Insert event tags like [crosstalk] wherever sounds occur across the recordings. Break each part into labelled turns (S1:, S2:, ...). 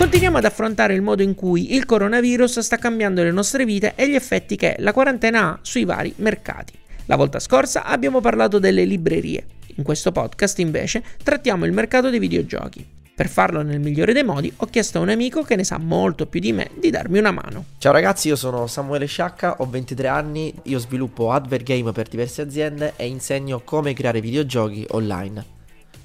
S1: Continuiamo ad affrontare il modo in cui il coronavirus sta cambiando le nostre vite e gli effetti che la quarantena ha sui vari mercati. La volta scorsa abbiamo parlato delle librerie. In questo podcast invece trattiamo il mercato dei videogiochi. Per farlo nel migliore dei modi ho chiesto a un amico che ne sa molto più di me di darmi una mano.
S2: Ciao ragazzi, io sono Samuele Sciacca, ho 23 anni, io sviluppo advert game per diverse aziende e insegno come creare videogiochi online.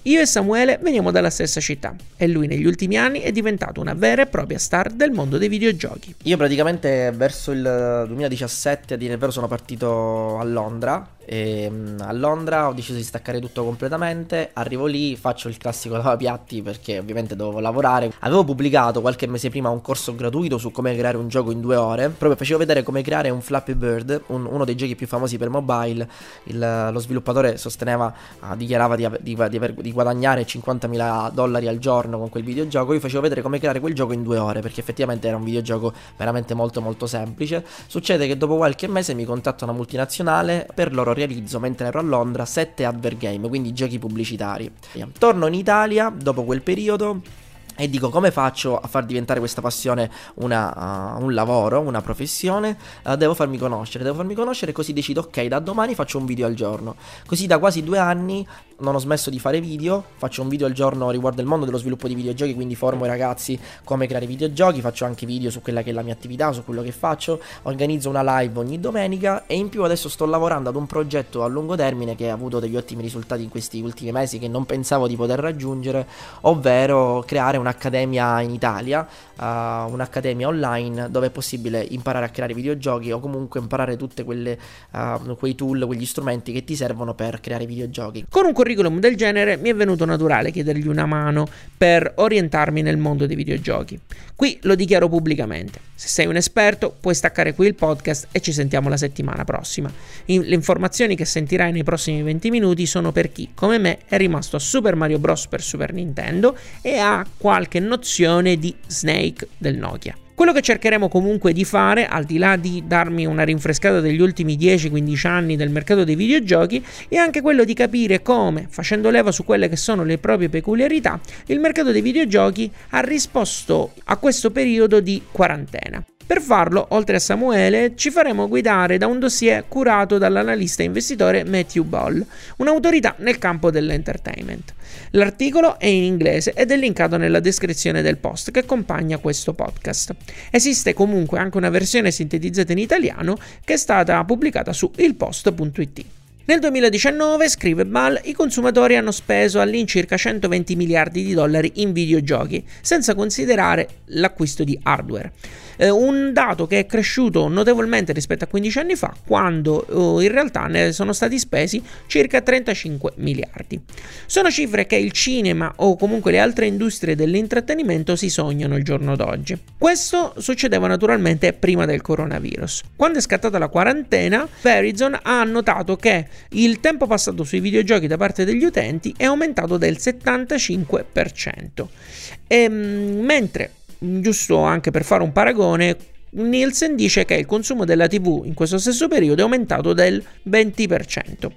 S1: Io e Samuele veniamo dalla stessa città e lui negli ultimi anni è diventato una vera e propria star del mondo dei videogiochi.
S2: Io praticamente verso il 2017 a dire il vero sono partito a Londra e mm, a Londra ho deciso di staccare tutto completamente. Arrivo lì, faccio il classico [laughs] lavapiatti perché ovviamente dovevo lavorare. Avevo pubblicato qualche mese prima un corso gratuito su come creare un gioco in due ore. Proprio facevo vedere come creare un Flappy Bird, un, uno dei giochi più famosi per mobile. Il, lo sviluppatore sosteneva, uh, dichiarava di, di, di, di guadagnare 50.000 dollari al giorno con quel videogioco. Io facevo vedere come creare quel gioco in due ore perché effettivamente era un videogioco veramente molto molto semplice. Succede che dopo qualche mese mi contatta una multinazionale per loro realizzo mentre ero a Londra 7 advert game, quindi giochi pubblicitari. Torno in Italia dopo quel periodo e dico come faccio a far diventare questa passione una, uh, un lavoro, una professione? Uh, devo farmi conoscere, devo farmi conoscere così decido ok da domani faccio un video al giorno. Così da quasi due anni non ho smesso di fare video, faccio un video al giorno riguardo il mondo dello sviluppo di videogiochi, quindi formo i ragazzi come creare videogiochi, faccio anche video su quella che è la mia attività, su quello che faccio, organizzo una live ogni domenica e in più adesso sto lavorando ad un progetto a lungo termine che ha avuto degli ottimi risultati in questi ultimi mesi che non pensavo di poter raggiungere, ovvero creare un'accademia in Italia, uh, un'accademia online dove è possibile imparare a creare videogiochi o comunque imparare tutti uh, quei tool, quegli strumenti che ti servono per creare videogiochi.
S1: Con un curriculum del genere mi è venuto naturale chiedergli una mano per orientarmi nel mondo dei videogiochi. Qui lo dichiaro pubblicamente. Se sei un esperto, puoi staccare qui il podcast e ci sentiamo la settimana prossima. le informazioni che sentirai nei prossimi 20 minuti sono per chi, come me, è rimasto a Super Mario Bros. per Super Nintendo e ha qualche nozione di Snake del Nokia. Quello che cercheremo comunque di fare, al di là di darmi una rinfrescata degli ultimi 10-15 anni del mercato dei videogiochi, è anche quello di capire come, facendo leva su quelle che sono le proprie peculiarità, il mercato dei videogiochi ha risposto a questo periodo di quarantena. Per farlo, oltre a Samuele, ci faremo guidare da un dossier curato dall'analista investitore Matthew Ball, un'autorità nel campo dell'entertainment. L'articolo è in inglese ed è linkato nella descrizione del post che accompagna questo podcast. Esiste comunque anche una versione sintetizzata in italiano che è stata pubblicata su ilpost.it. Nel 2019, scrive Ball, i consumatori hanno speso all'incirca 120 miliardi di dollari in videogiochi, senza considerare l'acquisto di hardware. Eh, un dato che è cresciuto notevolmente rispetto a 15 anni fa, quando eh, in realtà ne sono stati spesi circa 35 miliardi. Sono cifre che il cinema o comunque le altre industrie dell'intrattenimento si sognano il giorno d'oggi. Questo succedeva naturalmente prima del coronavirus. Quando è scattata la quarantena, Verizon ha notato che il tempo passato sui videogiochi da parte degli utenti è aumentato del 75%. E, ehm, mentre, giusto anche per fare un paragone, Nielsen dice che il consumo della TV in questo stesso periodo è aumentato del 20%.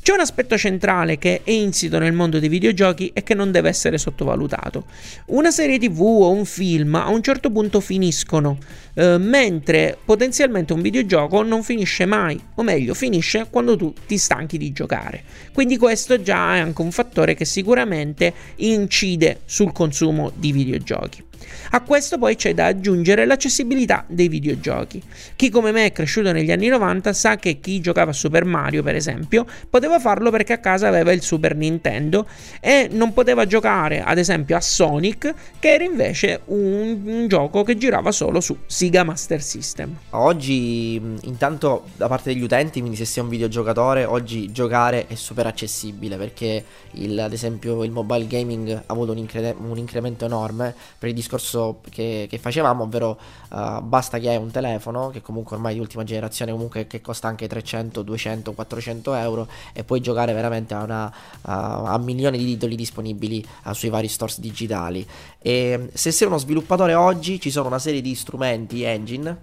S1: C'è un aspetto centrale che è insito nel mondo dei videogiochi e che non deve essere sottovalutato. Una serie TV o un film a un certo punto finiscono, eh, mentre potenzialmente un videogioco non finisce mai, o meglio, finisce quando tu ti stanchi di giocare. Quindi questo già è anche un fattore che sicuramente incide sul consumo di videogiochi. A questo poi c'è da aggiungere l'accessibilità dei videogiochi. Chi come me è cresciuto negli anni 90 sa che chi giocava a Super Mario, per esempio, poteva farlo perché a casa aveva il Super Nintendo e non poteva giocare, ad esempio, a Sonic, che era invece un, un gioco che girava solo su Sega Master System.
S2: Oggi, intanto, da parte degli utenti, quindi se sei un videogiocatore, oggi giocare è super accessibile perché il, ad esempio il mobile gaming ha avuto un, incre- un incremento enorme per il discorso che, che facevamo, ovvero uh, basta che hai un telefono che comunque ormai di ultima generazione comunque che costa anche 300, 200, 400 euro e puoi giocare veramente a, una, uh, a milioni di titoli disponibili uh, sui vari stores digitali. E se sei uno sviluppatore oggi ci sono una serie di strumenti, engine,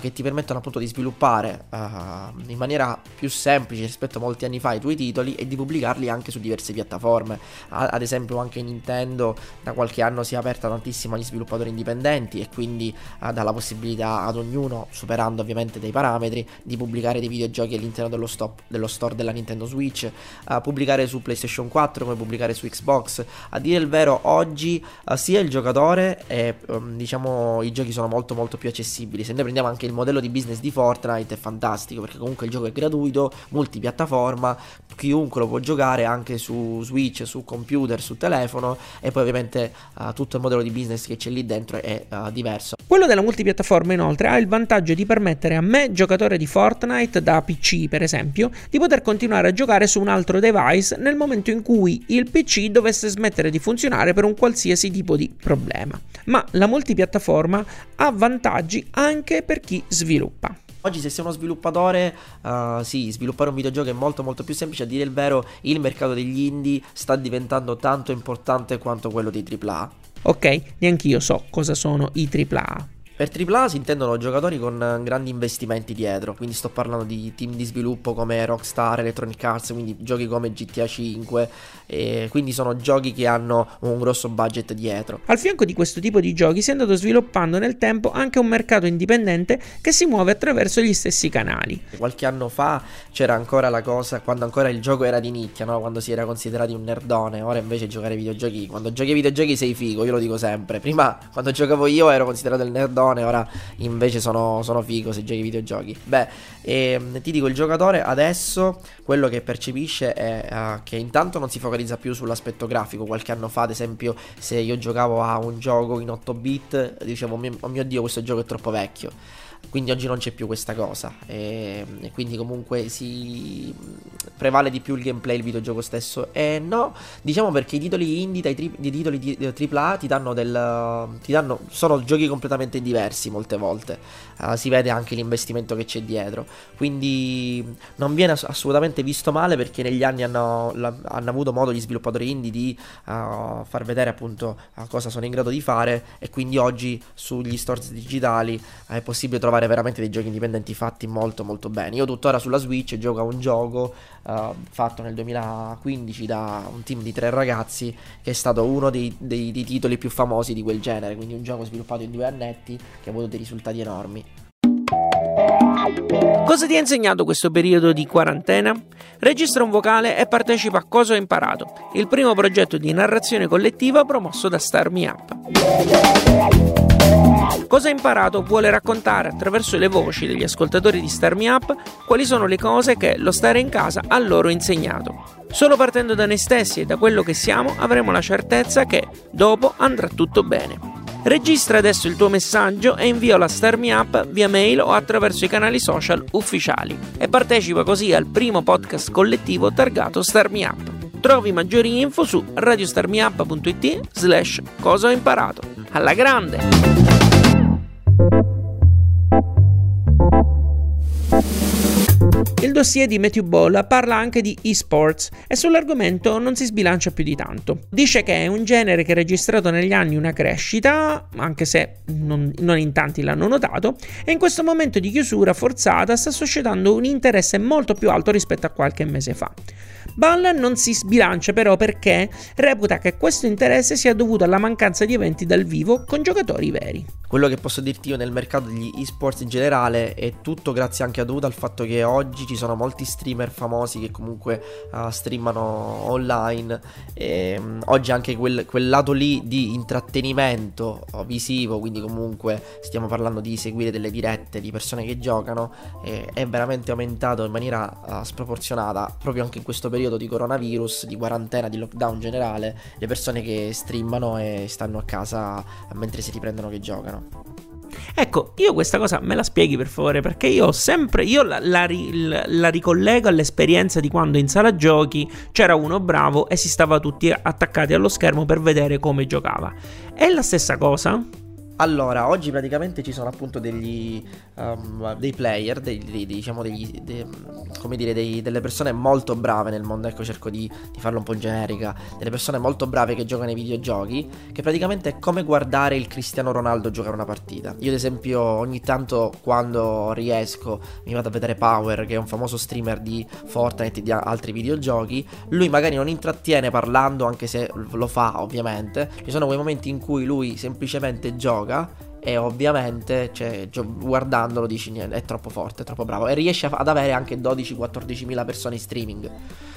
S2: che ti permettono appunto di sviluppare in maniera più semplice rispetto a molti anni fa i tuoi titoli e di pubblicarli anche su diverse piattaforme. ad esempio anche Nintendo da qualche anno si è aperta tantissimo agli sviluppatori indipendenti e quindi dà la possibilità ad ognuno, superando ovviamente dei parametri, di pubblicare dei videogiochi all'interno dello, stop, dello store della Nintendo Switch, uh, pubblicare su PlayStation 4 come pubblicare su Xbox. A dire il vero, oggi uh, sia il giocatore e um, diciamo i giochi sono molto molto più accessibili. Se noi prendiamo anche il modello di business di Fortnite è fantastico perché comunque il gioco è gratuito, multipiattaforma, chiunque lo può giocare anche su Switch, su computer, su telefono e poi ovviamente uh, tutto il modello di business che c'è lì dentro è uh, diverso.
S1: Quello della multipiattaforma inoltre ha il vantaggio di permettere a me, giocatore di Fortnite da PC per esempio, di poter continuare a giocare su un altro device nel momento in cui il PC dovesse smettere di funzionare per un qualsiasi tipo di problema. Ma la multipiattaforma ha vantaggi anche per chi sviluppa.
S2: Oggi se sei uno sviluppatore, uh, sì, sviluppare un videogioco è molto molto più semplice, a dire il vero il mercato degli indie sta diventando tanto importante quanto quello dei AAA.
S1: Ok, neanch'io so cosa sono i AAA.
S2: Per AAA si intendono giocatori con grandi investimenti dietro, quindi sto parlando di team di sviluppo come Rockstar, Electronic Arts, quindi giochi come GTA 5, e quindi sono giochi che hanno un grosso budget dietro.
S1: Al fianco di questo tipo di giochi si è andato sviluppando nel tempo anche un mercato indipendente che si muove attraverso gli stessi canali.
S2: Qualche anno fa c'era ancora la cosa, quando ancora il gioco era di nicchia, no? quando si era considerati un nerdone, ora invece giocare ai videogiochi, quando giochi ai videogiochi sei figo, io lo dico sempre. Prima quando giocavo io ero considerato il nerdone coglione, ora invece sono, sono figo se giochi ai videogiochi. Beh, ehm, ti dico, il giocatore adesso quello che percepisce è uh, che intanto non si focalizza più sull'aspetto grafico. Qualche anno fa, ad esempio, se io giocavo a un gioco in 8 bit, dicevo, oh mio dio, questo gioco è troppo vecchio. Quindi oggi non c'è più questa cosa. E, e, quindi comunque si prevale di più il gameplay, il videogioco stesso. E no, diciamo perché i titoli indie dai tri, i titoli di, di AAA ti danno del. Ti danno, sono giochi completamente diversi molte volte. Uh, si vede anche l'investimento che c'è dietro. Quindi non viene assolutamente visto male perché negli anni hanno, la, hanno avuto modo gli sviluppatori indie di uh, far vedere appunto uh, cosa sono in grado di fare. E quindi oggi sugli stores digitali è possibile trovare trovare veramente dei giochi indipendenti fatti molto molto bene. Io tuttora sulla Switch gioco a un gioco uh, fatto nel 2015 da un team di tre ragazzi che è stato uno dei, dei, dei titoli più famosi di quel genere, quindi un gioco sviluppato in due annetti che ha avuto dei risultati enormi.
S1: Cosa ti ha insegnato questo periodo di quarantena? Registra un vocale e partecipa a Cosa ho imparato, il primo progetto di narrazione collettiva promosso da Star Me Up. Cosa ha imparato vuole raccontare attraverso le voci degli ascoltatori di Star Me Up quali sono le cose che lo stare in casa ha loro insegnato. Solo partendo da noi stessi e da quello che siamo avremo la certezza che dopo andrà tutto bene. Registra adesso il tuo messaggio e invialo a Star Me Up via mail o attraverso i canali social ufficiali e partecipa così al primo podcast collettivo targato Star Me Up. Trovi maggiori info su radiostarmiup.it slash cosa ho imparato. Alla grande! Il dossier di Matthew Bolla parla anche di esports e sull'argomento non si sbilancia più di tanto. Dice che è un genere che ha registrato negli anni una crescita, anche se non, non in tanti l'hanno notato, e in questo momento di chiusura forzata sta suscitando un interesse molto più alto rispetto a qualche mese fa. Ball non si sbilancia però perché reputa che questo interesse sia dovuto alla mancanza di eventi dal vivo con giocatori veri.
S2: Quello che posso dirti io nel mercato degli esports in generale è tutto grazie anche a dovuto al fatto che oggi ci sono molti streamer famosi che comunque uh, streamano online e um, oggi anche quel, quel, lato lì di intrattenimento uh, visivo, quindi comunque stiamo parlando di seguire delle dirette di persone che giocano, eh, è veramente aumentato in maniera uh, sproporzionata proprio anche in questo periodo di coronavirus, di quarantena, di lockdown generale, le persone che streamano e stanno a casa mentre si riprendono che giocano.
S1: Ecco, io questa cosa me la spieghi per favore, perché io ho sempre, io la, la, la, ricollego all'esperienza di quando in sala giochi c'era uno bravo e si stava tutti attaccati allo schermo per vedere come giocava. È la stessa cosa?
S2: Allora, oggi praticamente ci sono appunto degli um, dei player, dei, dei, diciamo degli, dei, come dire, delle persone molto brave nel mondo, ecco cerco di, di, farlo un po' generica, delle persone molto brave che giocano ai videogiochi, che praticamente è come guardare il Cristiano Ronaldo giocare una partita. Io ad esempio ogni tanto quando riesco mi vado a vedere Power, che è un famoso streamer di Fortnite e di altri videogiochi, lui magari non intrattiene parlando, anche se lo fa ovviamente, ci sono quei momenti in cui lui semplicemente gioca gioca e ovviamente cioè, guardandolo dici è troppo forte, è troppo bravo e riesce ad avere anche 12-14 mila persone in streaming,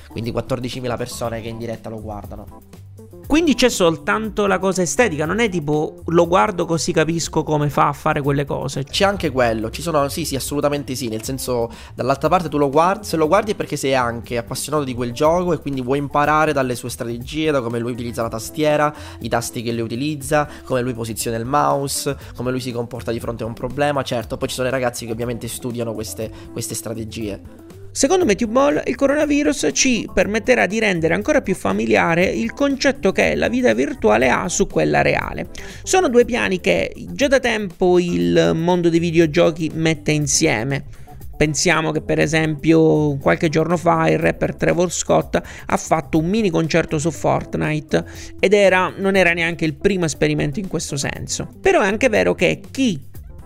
S2: quindi 14 mila persone che in diretta lo guardano.
S1: Quindi c'è soltanto la cosa estetica, non è tipo lo guardo così capisco come fa a fare quelle cose.
S2: C'è anche quello, ci sono, sì, sì, assolutamente sì, nel senso dall'altra parte tu lo guardi, se lo guardi è perché sei anche appassionato di quel gioco e quindi vuoi imparare dalle sue strategie, da come lui utilizza la tastiera, i tasti che lui utilizza, come lui posiziona il mouse, come lui si comporta di fronte a un problema, certo, poi ci sono i ragazzi che ovviamente studiano queste, queste strategie.
S1: Secondo Metuball, il coronavirus ci permetterà di rendere ancora più familiare il concetto che la vita virtuale ha su quella reale. Sono due piani che già da tempo il mondo dei videogiochi mette insieme. Pensiamo che per esempio qualche giorno fa il rapper Trevor Scott ha fatto un mini concerto su Fortnite ed era, non era neanche il primo esperimento in questo senso. Però è anche vero che chi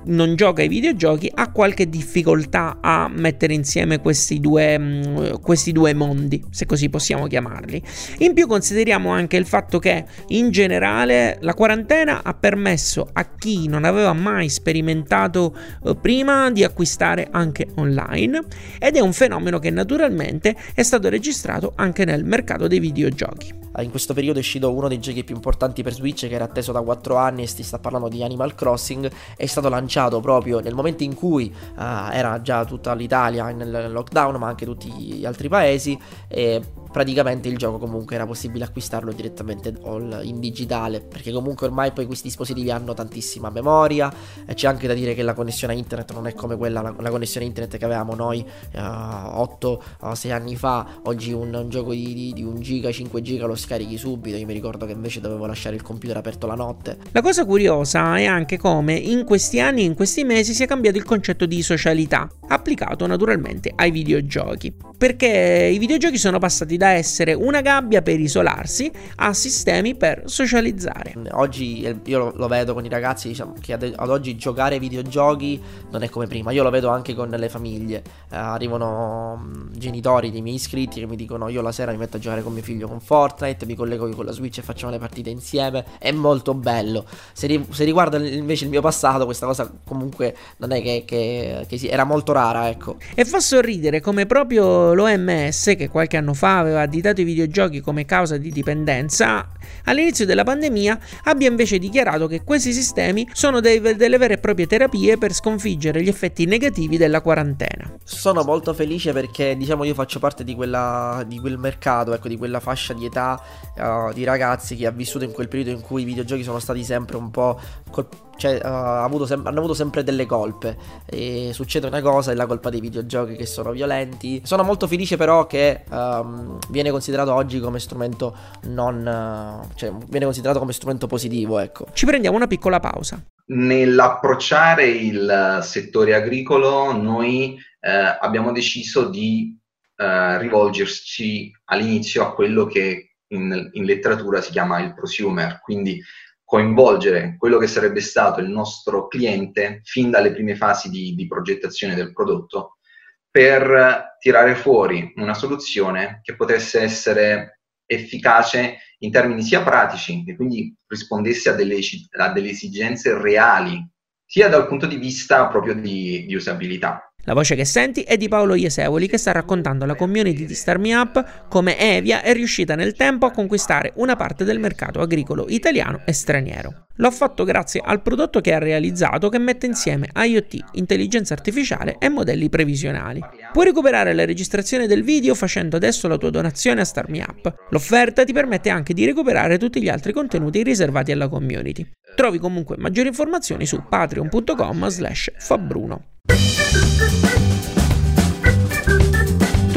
S1: non gioca ai videogiochi ha qualche difficoltà a mettere insieme questi due, mm, questi due mondi, se così possiamo chiamarli. In più consideriamo anche il fatto che in generale la quarantena ha permesso a chi non aveva mai sperimentato eh, prima di acquistare anche online ed è un fenomeno che naturalmente è stato registrato anche nel mercato dei videogiochi.
S2: In questo periodo è uscito uno dei giochi più importanti per Switch che era atteso da 4 anni e si sta parlando di Animal Crossing, è stato lanciato proprio nel momento in cui uh, era già tutta l'Italia nel lockdown ma anche tutti gli altri paesi e praticamente il gioco comunque era possibile acquistarlo direttamente in digitale perché comunque ormai poi questi dispositivi hanno tantissima memoria e c'è anche da dire che la connessione a internet non è come quella la, la connessione internet che avevamo noi uh, 8 uh, 6 anni fa. Oggi un, un gioco di, di, di 1 giga 5 giga lo scarichi subito. Io mi ricordo che invece dovevo lasciare il computer aperto la notte.
S1: La cosa curiosa è anche come in questi anni in questi mesi sia cambiato il concetto di socialità applicato naturalmente ai videogiochi. Perché i videogiochi sono passati da essere una gabbia per isolarsi a sistemi per socializzare.
S2: Oggi io lo vedo con i ragazzi diciamo, che ad, oggi giocare ai videogiochi non è come prima, io lo vedo anche con le famiglie, eh, arrivano mh, genitori dei miei iscritti che mi dicono io la sera mi metto a giocare con mio figlio con Fortnite, mi collego con la Switch e facciamo le partite insieme, è molto bello. Se, ri- se riguarda invece il mio passato questa cosa comunque non è che, che, che si- era molto rara, ecco.
S1: E fa sorridere come proprio l'OMS che qualche anno fa aveva additato i videogiochi come causa di dipendenza, all'inizio della pandemia abbia invece dichiarato che questi sistemi sono dei, delle vere e proprie terapie per sconfiggere gli effetti negativi della quarantena.
S2: Sono molto felice perché diciamo io faccio parte di, quella, di quel mercato, ecco, di quella fascia di età uh, di ragazzi che ha vissuto in quel periodo in cui i videogiochi sono stati sempre un po' colpiti cioè, uh, avuto sem- hanno avuto sempre delle colpe. E succede una cosa, è la colpa dei videogiochi che sono violenti. Sono molto felice, però, che um, viene considerato oggi come strumento non. Uh, cioè, viene considerato come strumento positivo, ecco.
S1: Ci prendiamo una piccola pausa.
S3: Nell'approcciare il settore agricolo, noi eh, abbiamo deciso di eh, rivolgerci all'inizio a quello che in, in letteratura si chiama il prosumer, quindi coinvolgere quello che sarebbe stato il nostro cliente fin dalle prime fasi di, di progettazione del prodotto per tirare fuori una soluzione che potesse essere efficace in termini sia pratici e quindi rispondesse a delle, a delle esigenze reali, sia dal punto di vista proprio di, di usabilità.
S1: La voce che senti è di Paolo Iesevoli che sta raccontando alla community di Star Me Up come Evia è riuscita nel tempo a conquistare una parte del mercato agricolo italiano e straniero. L'ho fatto grazie al prodotto che ha realizzato che mette insieme IoT, intelligenza artificiale e modelli previsionali. Puoi recuperare la registrazione del video facendo adesso la tua donazione a Star Me Up. L'offerta ti permette anche di recuperare tutti gli altri contenuti riservati alla community. Trovi comunque maggiori informazioni su patreon.com slash fabbruno. Thank you.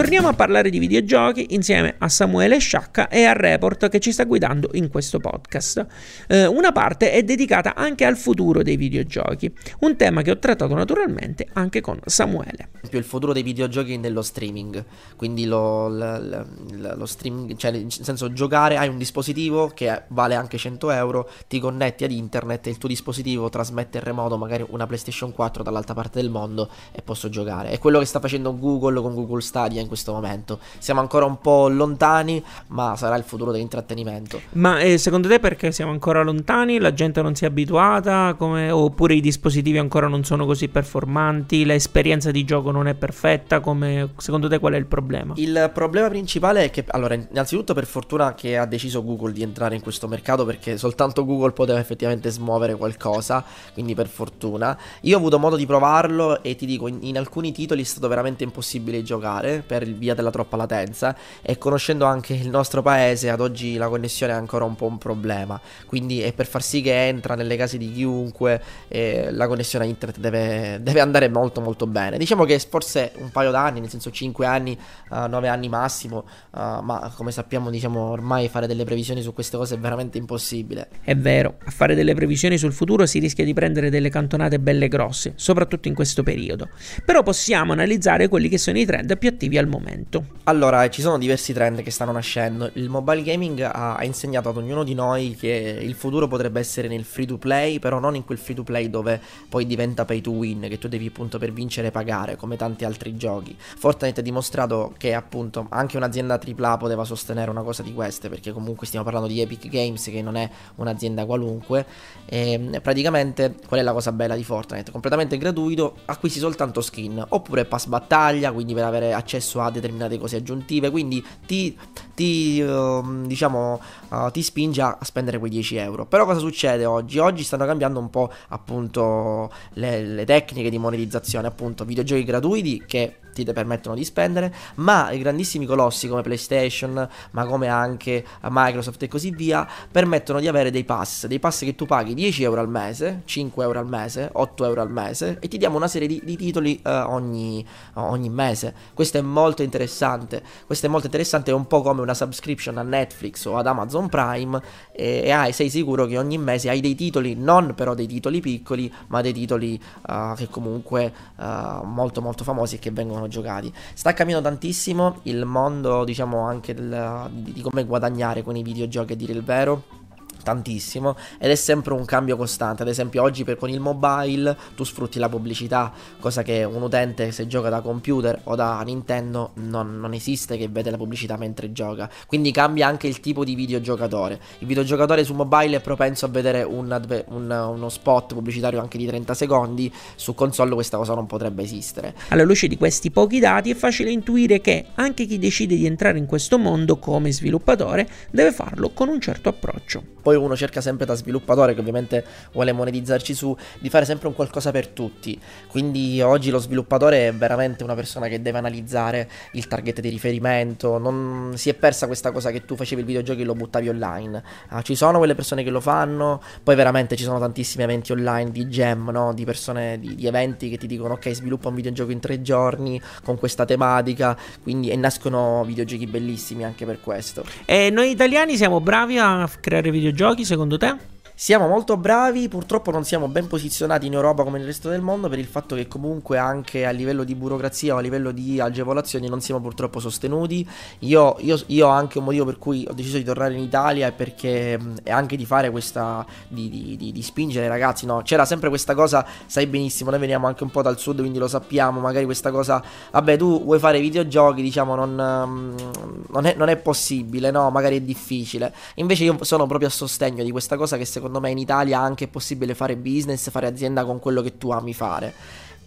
S1: Torniamo a parlare di videogiochi insieme a Samuele Sciacca e a Report che ci sta guidando in questo podcast. Eh, una parte è dedicata anche al futuro dei videogiochi, un tema che ho trattato naturalmente anche con Samuele.
S2: Il futuro dei videogiochi nello streaming, quindi lo, lo, lo, lo streaming, cioè nel senso giocare, hai un dispositivo che vale anche 100 euro, ti connetti ad internet e il tuo dispositivo trasmette in remoto magari una PlayStation 4 dall'altra parte del mondo e posso giocare. È quello che sta facendo Google con Google Stadia in questo momento. Siamo ancora un po' lontani, ma sarà il futuro dell'intrattenimento.
S1: Ma eh, secondo te perché siamo ancora lontani? La gente non si è abituata? Come... Oppure i dispositivi ancora non sono così performanti? L'esperienza di gioco non è perfetta? Come... Secondo te qual è il problema?
S2: Il problema principale è che, allora, innanzitutto per fortuna che ha deciso Google di entrare in questo mercato perché soltanto Google poteva effettivamente smuovere qualcosa, quindi per fortuna. Io ho avuto modo di provarlo e ti dico, in, in alcuni titoli è stato veramente impossibile giocare per il via della troppa latenza e conoscendo anche il nostro paese ad oggi la connessione è ancora un po' un problema. Quindi è per far sì che entra nelle case di chiunque eh, la connessione a internet deve, deve, andare molto molto bene. Diciamo che forse un paio d'anni nel senso 5 anni uh, eh, 9 anni massimo uh, ma come sappiamo diciamo ormai fare delle previsioni su queste cose è veramente impossibile.
S1: È vero a fare delle previsioni sul futuro si rischia di prendere delle cantonate belle grosse soprattutto in questo periodo. Però possiamo analizzare quelli che sono i trend più attivi al momento momento?
S2: Allora, ci sono diversi trend che stanno nascendo. Il mobile gaming ha, insegnato ad ognuno di noi che il futuro potrebbe essere nel free to play, però non in quel free to play dove poi diventa pay to win, che tu devi appunto per vincere pagare, come tanti altri giochi. Fortnite ha dimostrato che appunto anche un'azienda AAA poteva sostenere una cosa di queste, perché comunque stiamo parlando di Epic Games, che non è un'azienda qualunque. E praticamente qual è la cosa bella di Fortnite? Completamente gratuito, acquisti soltanto skin, oppure pass battaglia, quindi per avere accesso a determinate cose aggiuntive, quindi ti, ti uh, diciamo, uh, ti spinge a spendere quei 10 euro. Però cosa succede oggi? Oggi stanno cambiando un po' appunto le, le tecniche di monetizzazione, appunto videogiochi gratuiti che ti permettono di spendere, ma i grandissimi colossi come PlayStation, ma come anche Microsoft e così via, permettono di avere dei pass, dei pass che tu paghi 10 euro al mese, 5 euro al mese, 8 euro al mese e ti diamo una serie di, di titoli uh, ogni, uh, ogni mese. Questo è molto interessante, questo è molto interessante, è un po' come una subscription a Netflix o ad Amazon Prime e, e hai, sei sicuro che ogni mese hai dei titoli, non però dei titoli piccoli, ma dei titoli uh, che comunque molto molto famosi e che vengono vengono giocati. Sta cambiando tantissimo il mondo, diciamo, anche del, di, di come guadagnare con i videogiochi, a dire il vero tantissimo ed è sempre un cambio costante. Ad esempio, oggi per, con il mobile tu sfrutti la pubblicità, cosa che un utente se gioca da computer o da Nintendo non, non esiste che vede la pubblicità mentre gioca. Quindi cambia anche il tipo di videogiocatore. Il videogiocatore su mobile è propenso a vedere un adve- un, uno spot pubblicitario anche di 30 secondi. Su console questa cosa non potrebbe esistere.
S1: Alla luce di questi pochi dati è facile intuire che anche chi decide di entrare in questo mondo come sviluppatore deve farlo con un certo approccio.
S2: Poi poi uno cerca sempre da sviluppatore che ovviamente vuole monetizzarci su, di fare sempre un qualcosa per tutti. Quindi oggi lo sviluppatore è veramente una persona che deve analizzare il target di riferimento, non si è persa questa cosa che tu facevi il videogioco e lo buttavi online. Ah, ci sono quelle persone che lo fanno, poi veramente ci sono tantissimi eventi online di gem, no? di persone, di, di eventi che ti dicono ok sviluppa un videogioco in tre giorni con questa tematica, quindi e nascono videogiochi bellissimi anche per questo.
S1: E noi italiani siamo bravi a creare videogiochi? Giochi secondo te?
S2: Siamo molto bravi, purtroppo non siamo ben posizionati in Europa come nel resto del mondo per il fatto che comunque anche a livello di burocrazia o a livello di agevolazioni non siamo purtroppo sostenuti. Io, io, io ho anche un motivo per cui ho deciso di tornare in Italia e perché è anche di fare questa, di, di, di, di spingere ragazzi, no? C'era sempre questa cosa, sai benissimo, noi veniamo anche un po' dal sud quindi lo sappiamo, magari questa cosa, vabbè tu vuoi fare videogiochi, diciamo non, non, è, non è possibile, no? Magari è difficile. Invece io sono proprio a sostegno di questa cosa che secondo secondo me in Italia anche è possibile fare business, fare azienda con quello che tu ami fare.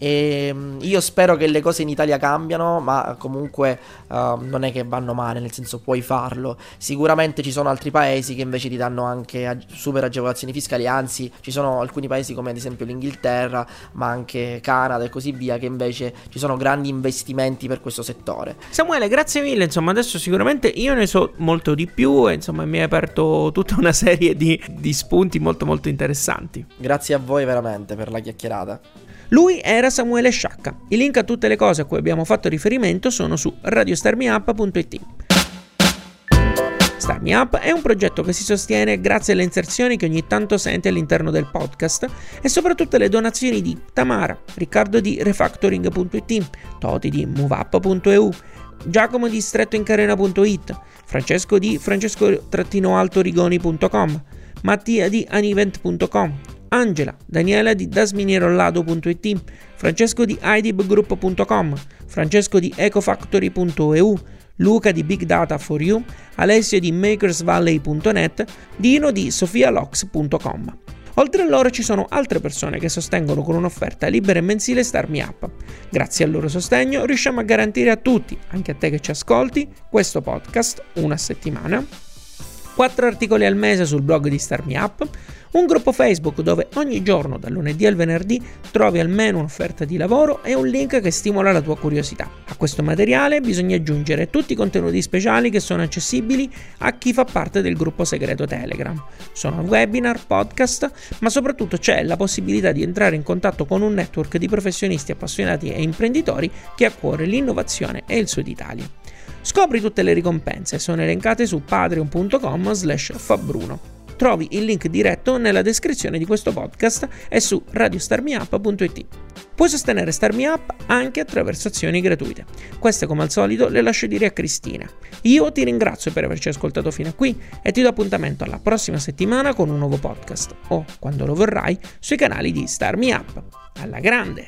S2: E ehm, io spero che le cose in Italia cambiano, ma comunque uh, non è che vanno male, nel senso puoi farlo. Sicuramente ci sono altri paesi che invece ti danno anche ag- super agevolazioni fiscali, anzi ci sono alcuni paesi come ad esempio l'Inghilterra, ma anche Canada e così via, che invece ci sono grandi investimenti per questo settore.
S1: Samuele, grazie mille, insomma adesso sicuramente io ne so molto di più e insomma mi hai aperto tutta una serie di, di spunti molto molto interessanti.
S2: Grazie a voi veramente per la chiacchierata.
S1: Lui era Samuele Sciacca. I link a tutte le cose a cui abbiamo fatto riferimento sono su radiostarmiup.it. Starmi Up è un progetto che si sostiene grazie alle inserzioni che ogni tanto senti all'interno del podcast e soprattutto alle donazioni di Tamara, Riccardo di Refactoring.it, Toti di MoveUp.eu, Giacomo di strettoincarena.it, Francesco di francesco-altorigoni.com, Mattia di anivent.com, Angela, Daniela di dasminierollado.it, Francesco di idibgroup.com, Francesco di ecofactory.eu, Luca di Big Data for You, Alessio di makersvalley.net, Dino di sofialox.com. Oltre a loro ci sono altre persone che sostengono con un'offerta libera e mensile Starmi Up. Grazie al loro sostegno riusciamo a garantire a tutti, anche a te che ci ascolti, questo podcast una settimana, 4 articoli al mese sul blog di Starmi Up, un gruppo Facebook dove ogni giorno, dal lunedì al venerdì, trovi almeno un'offerta di lavoro e un link che stimola la tua curiosità. A questo materiale bisogna aggiungere tutti i contenuti speciali che sono accessibili a chi fa parte del gruppo segreto Telegram. Sono webinar, podcast, ma soprattutto c'è la possibilità di entrare in contatto con un network di professionisti appassionati e imprenditori che ha a cuore l'innovazione e il Sud Italia. Scopri tutte le ricompense, sono elencate su patreon.com slash fabbruno trovi il link diretto nella descrizione di questo podcast e su radiostarmiup.it. Puoi sostenere Starmi Up anche attraverso azioni gratuite. Queste come al solito le lascio dire a Cristina. Io ti ringrazio per averci ascoltato fino a qui e ti do appuntamento alla prossima settimana con un nuovo podcast o, quando lo vorrai, sui canali di Starmi Up. Alla grande!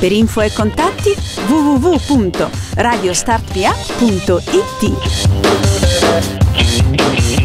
S4: Per info e contatti www.radiostartmeup.it